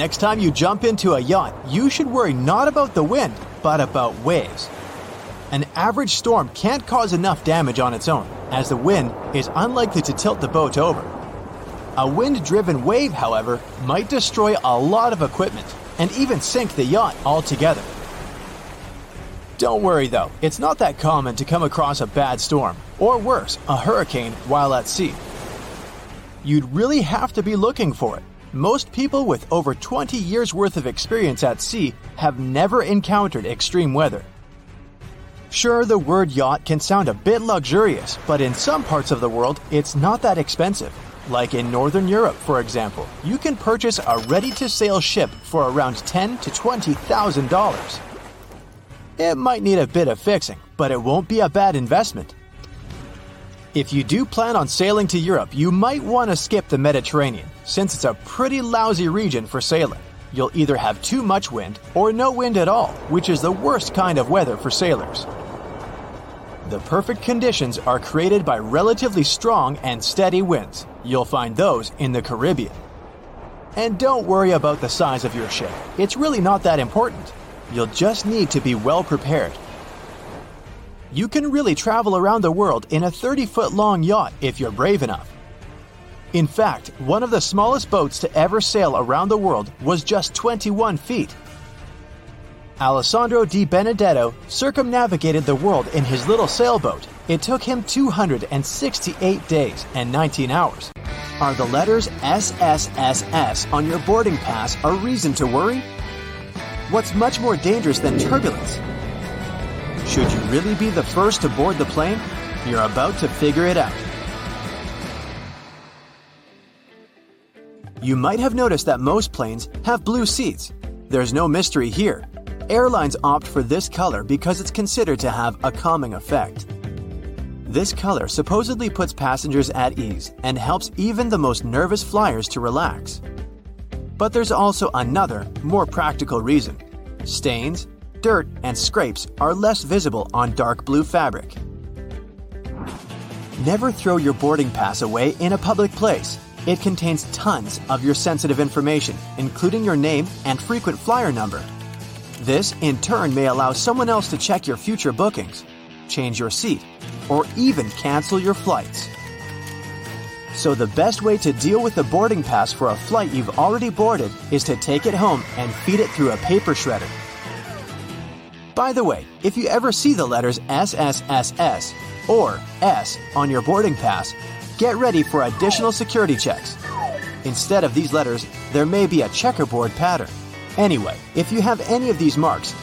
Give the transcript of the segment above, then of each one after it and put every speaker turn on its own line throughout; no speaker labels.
Next time you jump into a yacht, you should worry not about the wind, but about waves. An average storm can't cause enough damage on its own, as the wind is unlikely to tilt the boat over. A wind driven wave, however, might destroy a lot of equipment and even sink the yacht altogether. Don't worry though, it's not that common to come across a bad storm, or worse, a hurricane while at sea. You'd really have to be looking for it. Most people with over 20 years worth of experience at sea have never encountered extreme weather. Sure, the word yacht can sound a bit luxurious, but in some parts of the world, it's not that expensive. Like in Northern Europe, for example, you can purchase a ready-to-sail ship for around ten to twenty thousand dollars. It might need a bit of fixing, but it won't be a bad investment. If you do plan on sailing to Europe, you might want to skip the Mediterranean, since it's a pretty lousy region for sailing. You'll either have too much wind or no wind at all, which is the worst kind of weather for sailors. The perfect conditions are created by relatively strong and steady winds. You'll find those in the Caribbean. And don't worry about the size of your ship, it's really not that important. You'll just need to be well prepared. You can really travel around the world in a 30 foot long yacht if you're brave enough. In fact, one of the smallest boats to ever sail around the world was just 21 feet. Alessandro Di Benedetto circumnavigated the world in his little sailboat. It took him 268 days and 19 hours. Are the letters SSSS on your boarding pass a reason to worry? What's much more dangerous than turbulence? Should you really be the first to board the plane? You're about to figure it out. You might have noticed that most planes have blue seats. There's no mystery here. Airlines opt for this color because it's considered to have a calming effect. This color supposedly puts passengers at ease and helps even the most nervous flyers to relax. But there's also another, more practical reason. Stains, dirt, and scrapes are less visible on dark blue fabric. Never throw your boarding pass away in a public place. It contains tons of your sensitive information, including your name and frequent flyer number. This, in turn, may allow someone else to check your future bookings, change your seat, or even cancel your flights. So, the best way to deal with the boarding pass for a flight you've already boarded is to take it home and feed it through a paper shredder. By the way, if you ever see the letters SSSS or S on your boarding pass, get ready for additional security checks. Instead of these letters, there may be a checkerboard pattern. Anyway, if you have any of these marks,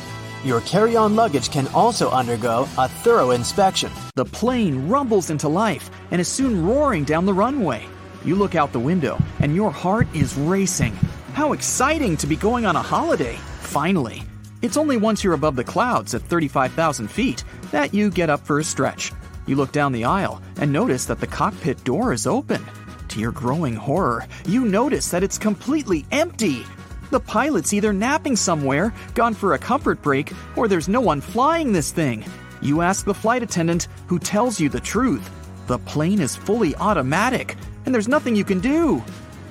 your carry on luggage can also undergo a thorough inspection.
The plane rumbles into life and is soon roaring down the runway. You look out the window and your heart is racing. How exciting to be going on a holiday! Finally. It's only once you're above the clouds at 35,000 feet that you get up for a stretch. You look down the aisle and notice that the cockpit door is open. To your growing horror, you notice that it's completely empty. The pilot's either napping somewhere, gone for a comfort break, or there's no one flying this thing. You ask the flight attendant, who tells you the truth. The plane is fully automatic, and there's nothing you can do.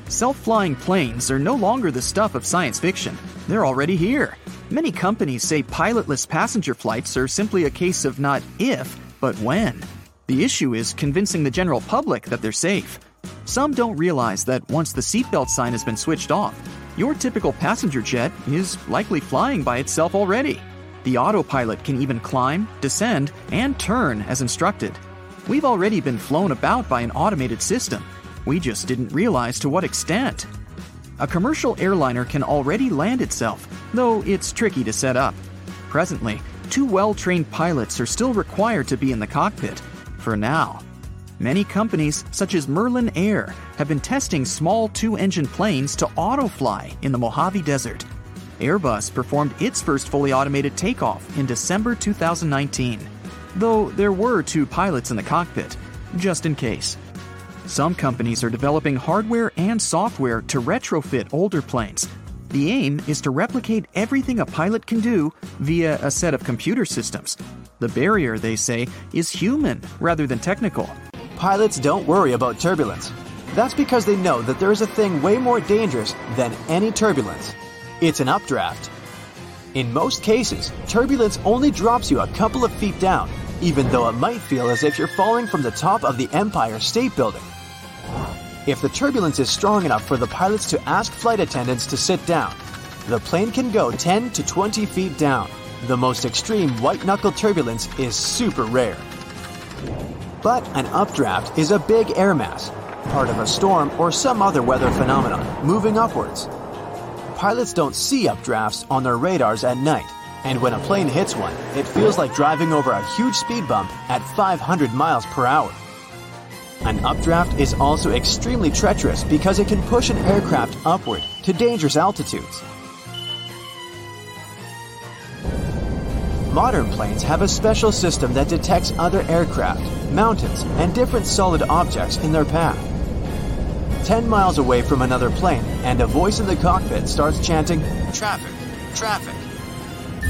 Self flying planes are no longer the stuff of science fiction, they're already here. Many companies say pilotless passenger flights are simply a case of not if, but when. The issue is convincing the general public that they're safe. Some don't realize that once the seatbelt sign has been switched off, your typical passenger jet is likely flying by itself already. The autopilot can even climb, descend, and turn as instructed. We've already been flown about by an automated system. We just didn't realize to what extent. A commercial airliner can already land itself, though it's tricky to set up. Presently, two well trained pilots are still required to be in the cockpit, for now. Many companies, such as Merlin Air, have been testing small two engine planes to autofly in the Mojave Desert. Airbus performed its first fully automated takeoff in December 2019, though there were two pilots in the cockpit, just in case. Some companies are developing hardware and software to retrofit older planes. The aim is to replicate everything a pilot can do via a set of computer systems. The barrier, they say, is human rather than technical.
Pilots don't worry about turbulence. That's because they know that there is a thing way more dangerous than any turbulence. It's an updraft. In most cases, turbulence only drops you a couple of feet down, even though it might feel as if you're falling from the top of the Empire State Building. If the turbulence is strong enough for the pilots to ask flight attendants to sit down, the plane can go 10 to 20 feet down. The most extreme white knuckle turbulence is super rare. But an updraft is a big air mass, part of a storm or some other weather phenomenon, moving upwards. Pilots don't see updrafts on their radars at night, and when a plane hits one, it feels like driving over a huge speed bump at 500 miles per hour. An updraft is also extremely treacherous because it can push an aircraft upward to dangerous altitudes. Modern planes have a special system that detects other aircraft, mountains, and different solid objects in their path. 10 miles away from another plane, and a voice in the cockpit starts chanting, Traffic, traffic.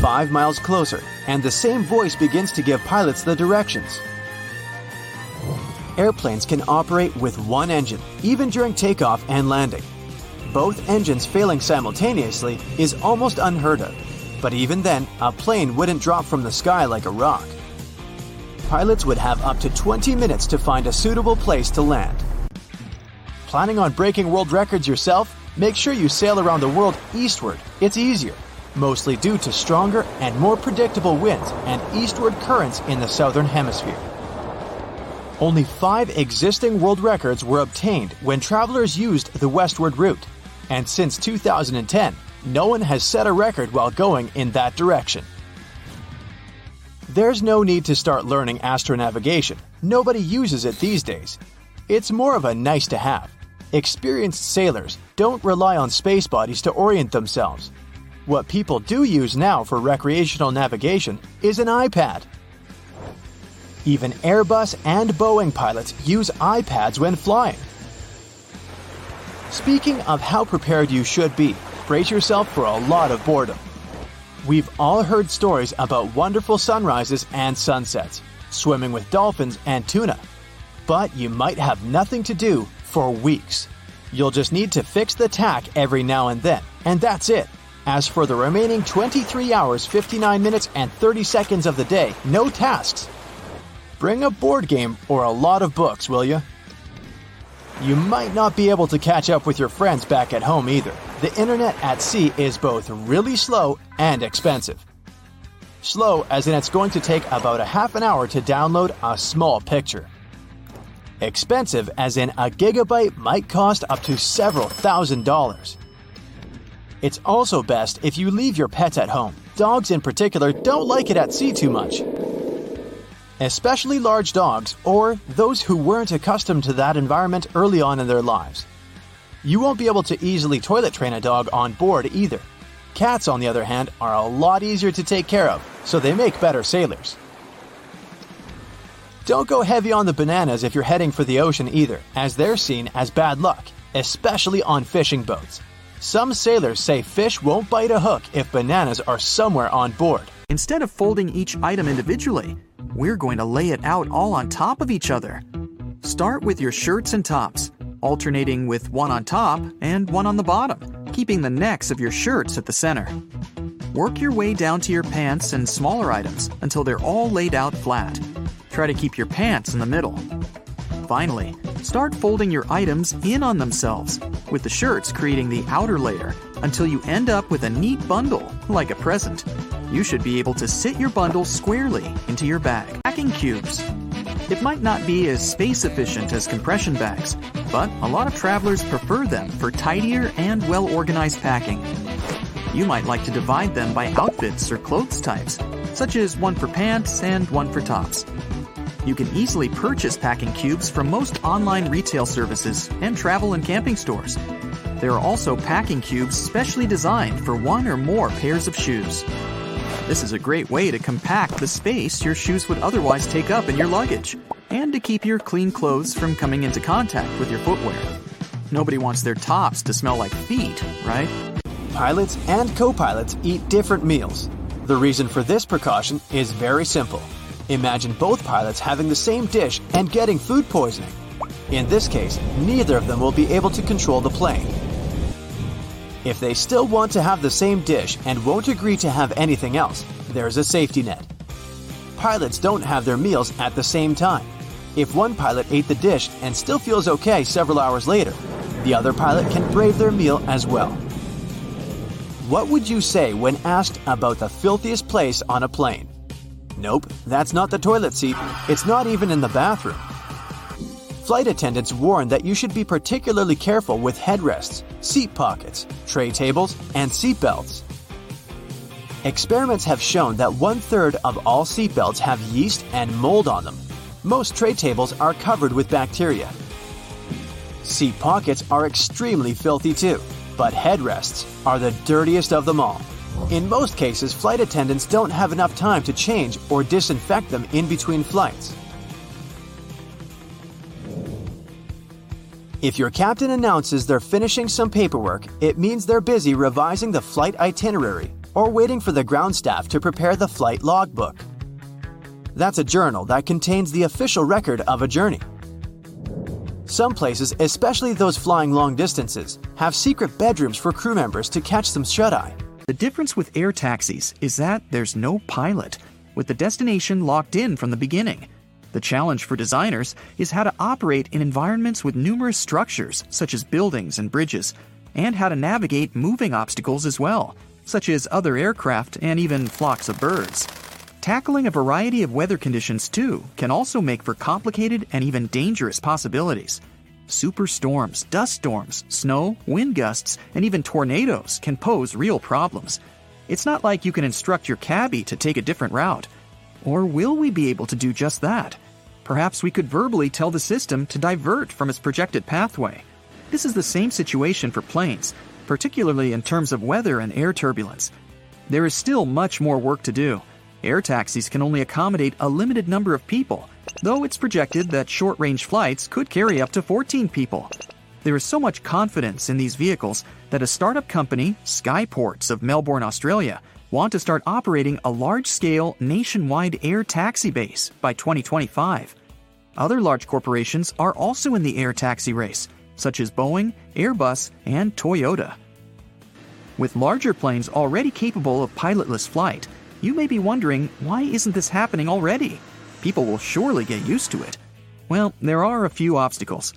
Five miles closer, and the same voice begins to give pilots the directions airplanes can operate with one engine, even during takeoff and landing. Both engines failing simultaneously is almost unheard of, but even then, a plane wouldn't drop from the sky like a rock. Pilots would have up to 20 minutes to find a suitable place to land. Planning on breaking world records yourself? Make sure you sail around the world eastward. It's easier, mostly due to stronger and more predictable winds and eastward currents in the southern hemisphere. Only five existing world records were obtained when travelers used the westward route, and since 2010, no one has set a record while going in that direction. There's no need to start learning astronavigation. Nobody uses it these days. It's more of a nice to have. Experienced sailors don't rely on space bodies to orient themselves. What people do use now for recreational navigation is an iPad. Even Airbus and Boeing pilots use iPads when flying. Speaking of how prepared you should be, brace yourself for a lot of boredom. We've all heard stories about wonderful sunrises and sunsets, swimming with dolphins and tuna. But you might have nothing to do for weeks. You'll just need to fix the tack every now and then, and that's it. As for the remaining 23 hours, 59 minutes, and 30 seconds of the day, no tasks, Bring a board game or a lot of books, will you? You might not be able to catch up with your friends back at home either. The internet at sea is both really slow and expensive. Slow as in it's going to take about a half an hour to download a small picture. Expensive as in a gigabyte might cost up to several thousand dollars. It's also best if you leave your pets at home. Dogs in particular don't like it at sea too much especially large dogs or those who weren't accustomed to that environment early on in their lives. You won't be able to easily toilet train a dog on board either. Cats, on the other hand, are a lot easier to take care of, so they make better sailors. Don't go heavy on the bananas if you're heading for the ocean either, as they're seen as bad luck, especially on fishing boats. Some sailors say fish won't bite a hook if bananas are somewhere on board.
Instead of folding each item individually, we're going to lay it out all on top of each other. Start with your shirts and tops, alternating with one on top and one on the bottom, keeping the necks of your shirts at the center. Work your way down to your pants and smaller items until they're all laid out flat. Try to keep your pants in the middle. Finally, start folding your items in on themselves, with the shirts creating the outer layer until you end up with a neat bundle, like a present you should be able to sit your bundle squarely into your bag. Packing cubes. It might not be as space efficient as compression bags, but a lot of travelers prefer them for tidier and well organized packing. You might like to divide them by outfits or clothes types, such as one for pants and one for tops. You can easily purchase packing cubes from most online retail services and travel and camping stores. There are also packing cubes specially designed for one or more pairs of shoes. This is a great way to compact the space your shoes would otherwise take up in your luggage, and to keep your clean clothes from coming into contact with your footwear. Nobody wants their tops to smell like feet, right?
Pilots and co pilots eat different meals. The reason for this precaution is very simple. Imagine both pilots having the same dish and getting food poisoning. In this case, neither of them will be able to control the plane. If they still want to have the same dish and won't agree to have anything else, there's a safety net. Pilots don't have their meals at the same time. If one pilot ate the dish and still feels okay several hours later, the other pilot can brave their meal as well. What would you say when asked about the filthiest place on a plane? Nope, that's not the toilet seat. It's not even in the bathroom. Flight attendants warn that you should be particularly careful with headrests, seat pockets, tray tables, and seat belts. Experiments have shown that one third of all seatbelts have yeast and mold on them. Most tray tables are covered with bacteria. Seat pockets are extremely filthy too, but headrests are the dirtiest of them all. In most cases, flight attendants don't have enough time to change or disinfect them in between flights. If your captain announces they're finishing some paperwork, it means they're busy revising the flight itinerary or waiting for the ground staff to prepare the flight logbook. That's a journal that contains the official record of a journey. Some places, especially those flying long distances, have secret bedrooms for crew members to catch some shut eye.
The difference with air taxis is that there's no pilot, with the destination locked in from the beginning. The challenge for designers is how to operate in environments with numerous structures, such as buildings and bridges, and how to navigate moving obstacles as well such as other aircraft and even flocks of birds. Tackling a variety of weather conditions, too, can also make for complicated and even dangerous possibilities. Superstorms, dust storms, snow, wind gusts, and even tornadoes can pose real problems. It's not like you can instruct your cabbie to take a different route. Or will we be able to do just that? Perhaps we could verbally tell the system to divert from its projected pathway. This is the same situation for planes, particularly in terms of weather and air turbulence. There is still much more work to do. Air taxis can only accommodate a limited number of people, though it's projected that short range flights could carry up to 14 people. There is so much confidence in these vehicles that a startup company, Skyportz of Melbourne, Australia, want to start operating a large scale nationwide air taxi base by 2025. Other large corporations are also in the air taxi race, such as Boeing, Airbus, and Toyota. With larger planes already capable of pilotless flight, you may be wondering why isn't this happening already? People will surely get used to it. Well, there are a few obstacles.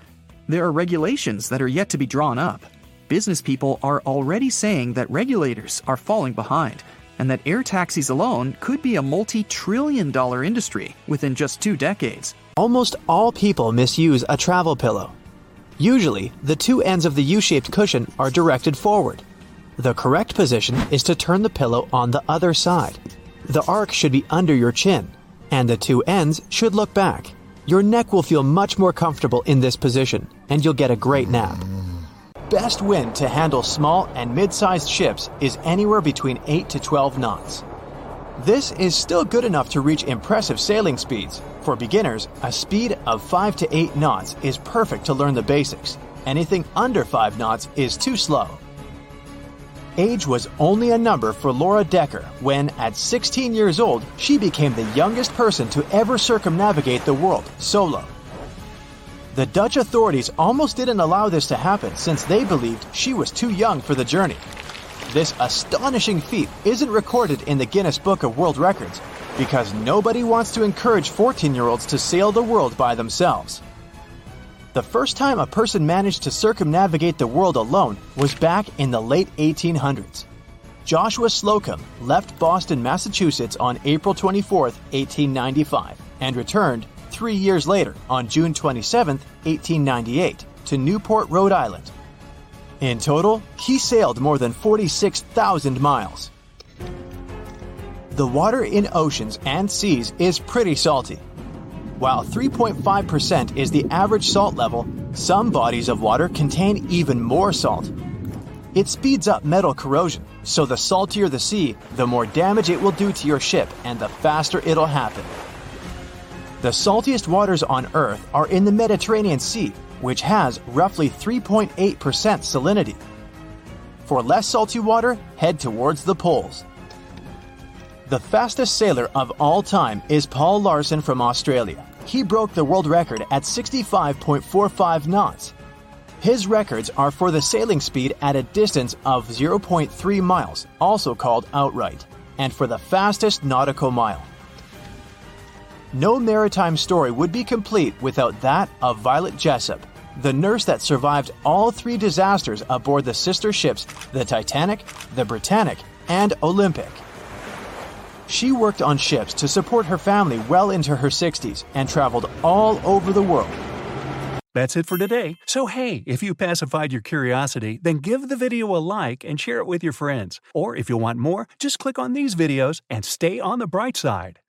There are regulations that are yet to be drawn up. Business people are already saying that regulators are falling behind, and that air taxis alone could be a multi trillion dollar industry within just two decades.
Almost all people misuse a travel pillow. Usually, the two ends of the U-shaped cushion are directed forward. The correct position is to turn the pillow on the other side. The arc should be under your chin, and the two ends should look back. Your neck will feel much more comfortable in this position, and you'll get a great nap. Best wind to handle small and mid-sized ships is anywhere between 8 to 12 knots. This is still good enough to reach impressive sailing speeds. For beginners, a speed of 5 to 8 knots is perfect to learn the basics. Anything under 5 knots is too slow. Age was only a number for Laura Dekker when, at 16 years old, she became the youngest person to ever circumnavigate the world solo. The Dutch authorities almost didn't allow this to happen since they believed she was too young for the journey. This astonishing feat isn't recorded in the Guinness Book of World Records because nobody wants to encourage 14 year olds to sail the world by themselves. The first time a person managed to circumnavigate the world alone was back in the late 1800s. Joshua Slocum left Boston, Massachusetts on April 24, 1895, and returned three years later on June 27, 1898, to Newport, Rhode Island, in total, he sailed more than 46,000 miles. The water in oceans and seas is pretty salty. While 3.5% is the average salt level, some bodies of water contain even more salt. It speeds up metal corrosion, so the saltier the sea, the more damage it will do to your ship and the faster it'll happen. The saltiest waters on Earth are in the Mediterranean Sea, which has roughly 3.8% salinity. For less salty water, head towards the poles. The fastest sailor of all time is Paul Larsen from Australia. he broke the world record at 65.45 knots. His records are for the sailing speed at a distance of 0.3 miles, also called outright, and for the fastest nautical mile. No maritime story would be complete without that of Violet Jessop, the nurse that survived all three disasters aboard the sister ships the Titanic, the Britannic, and Olympic. She worked on ships to support her family well into her 60s and traveled all over the world.
That's it for today. So, hey, if you pacified your curiosity, then give the video a like and share it with your friends. Or if you want more, just click on these videos and stay on the bright side.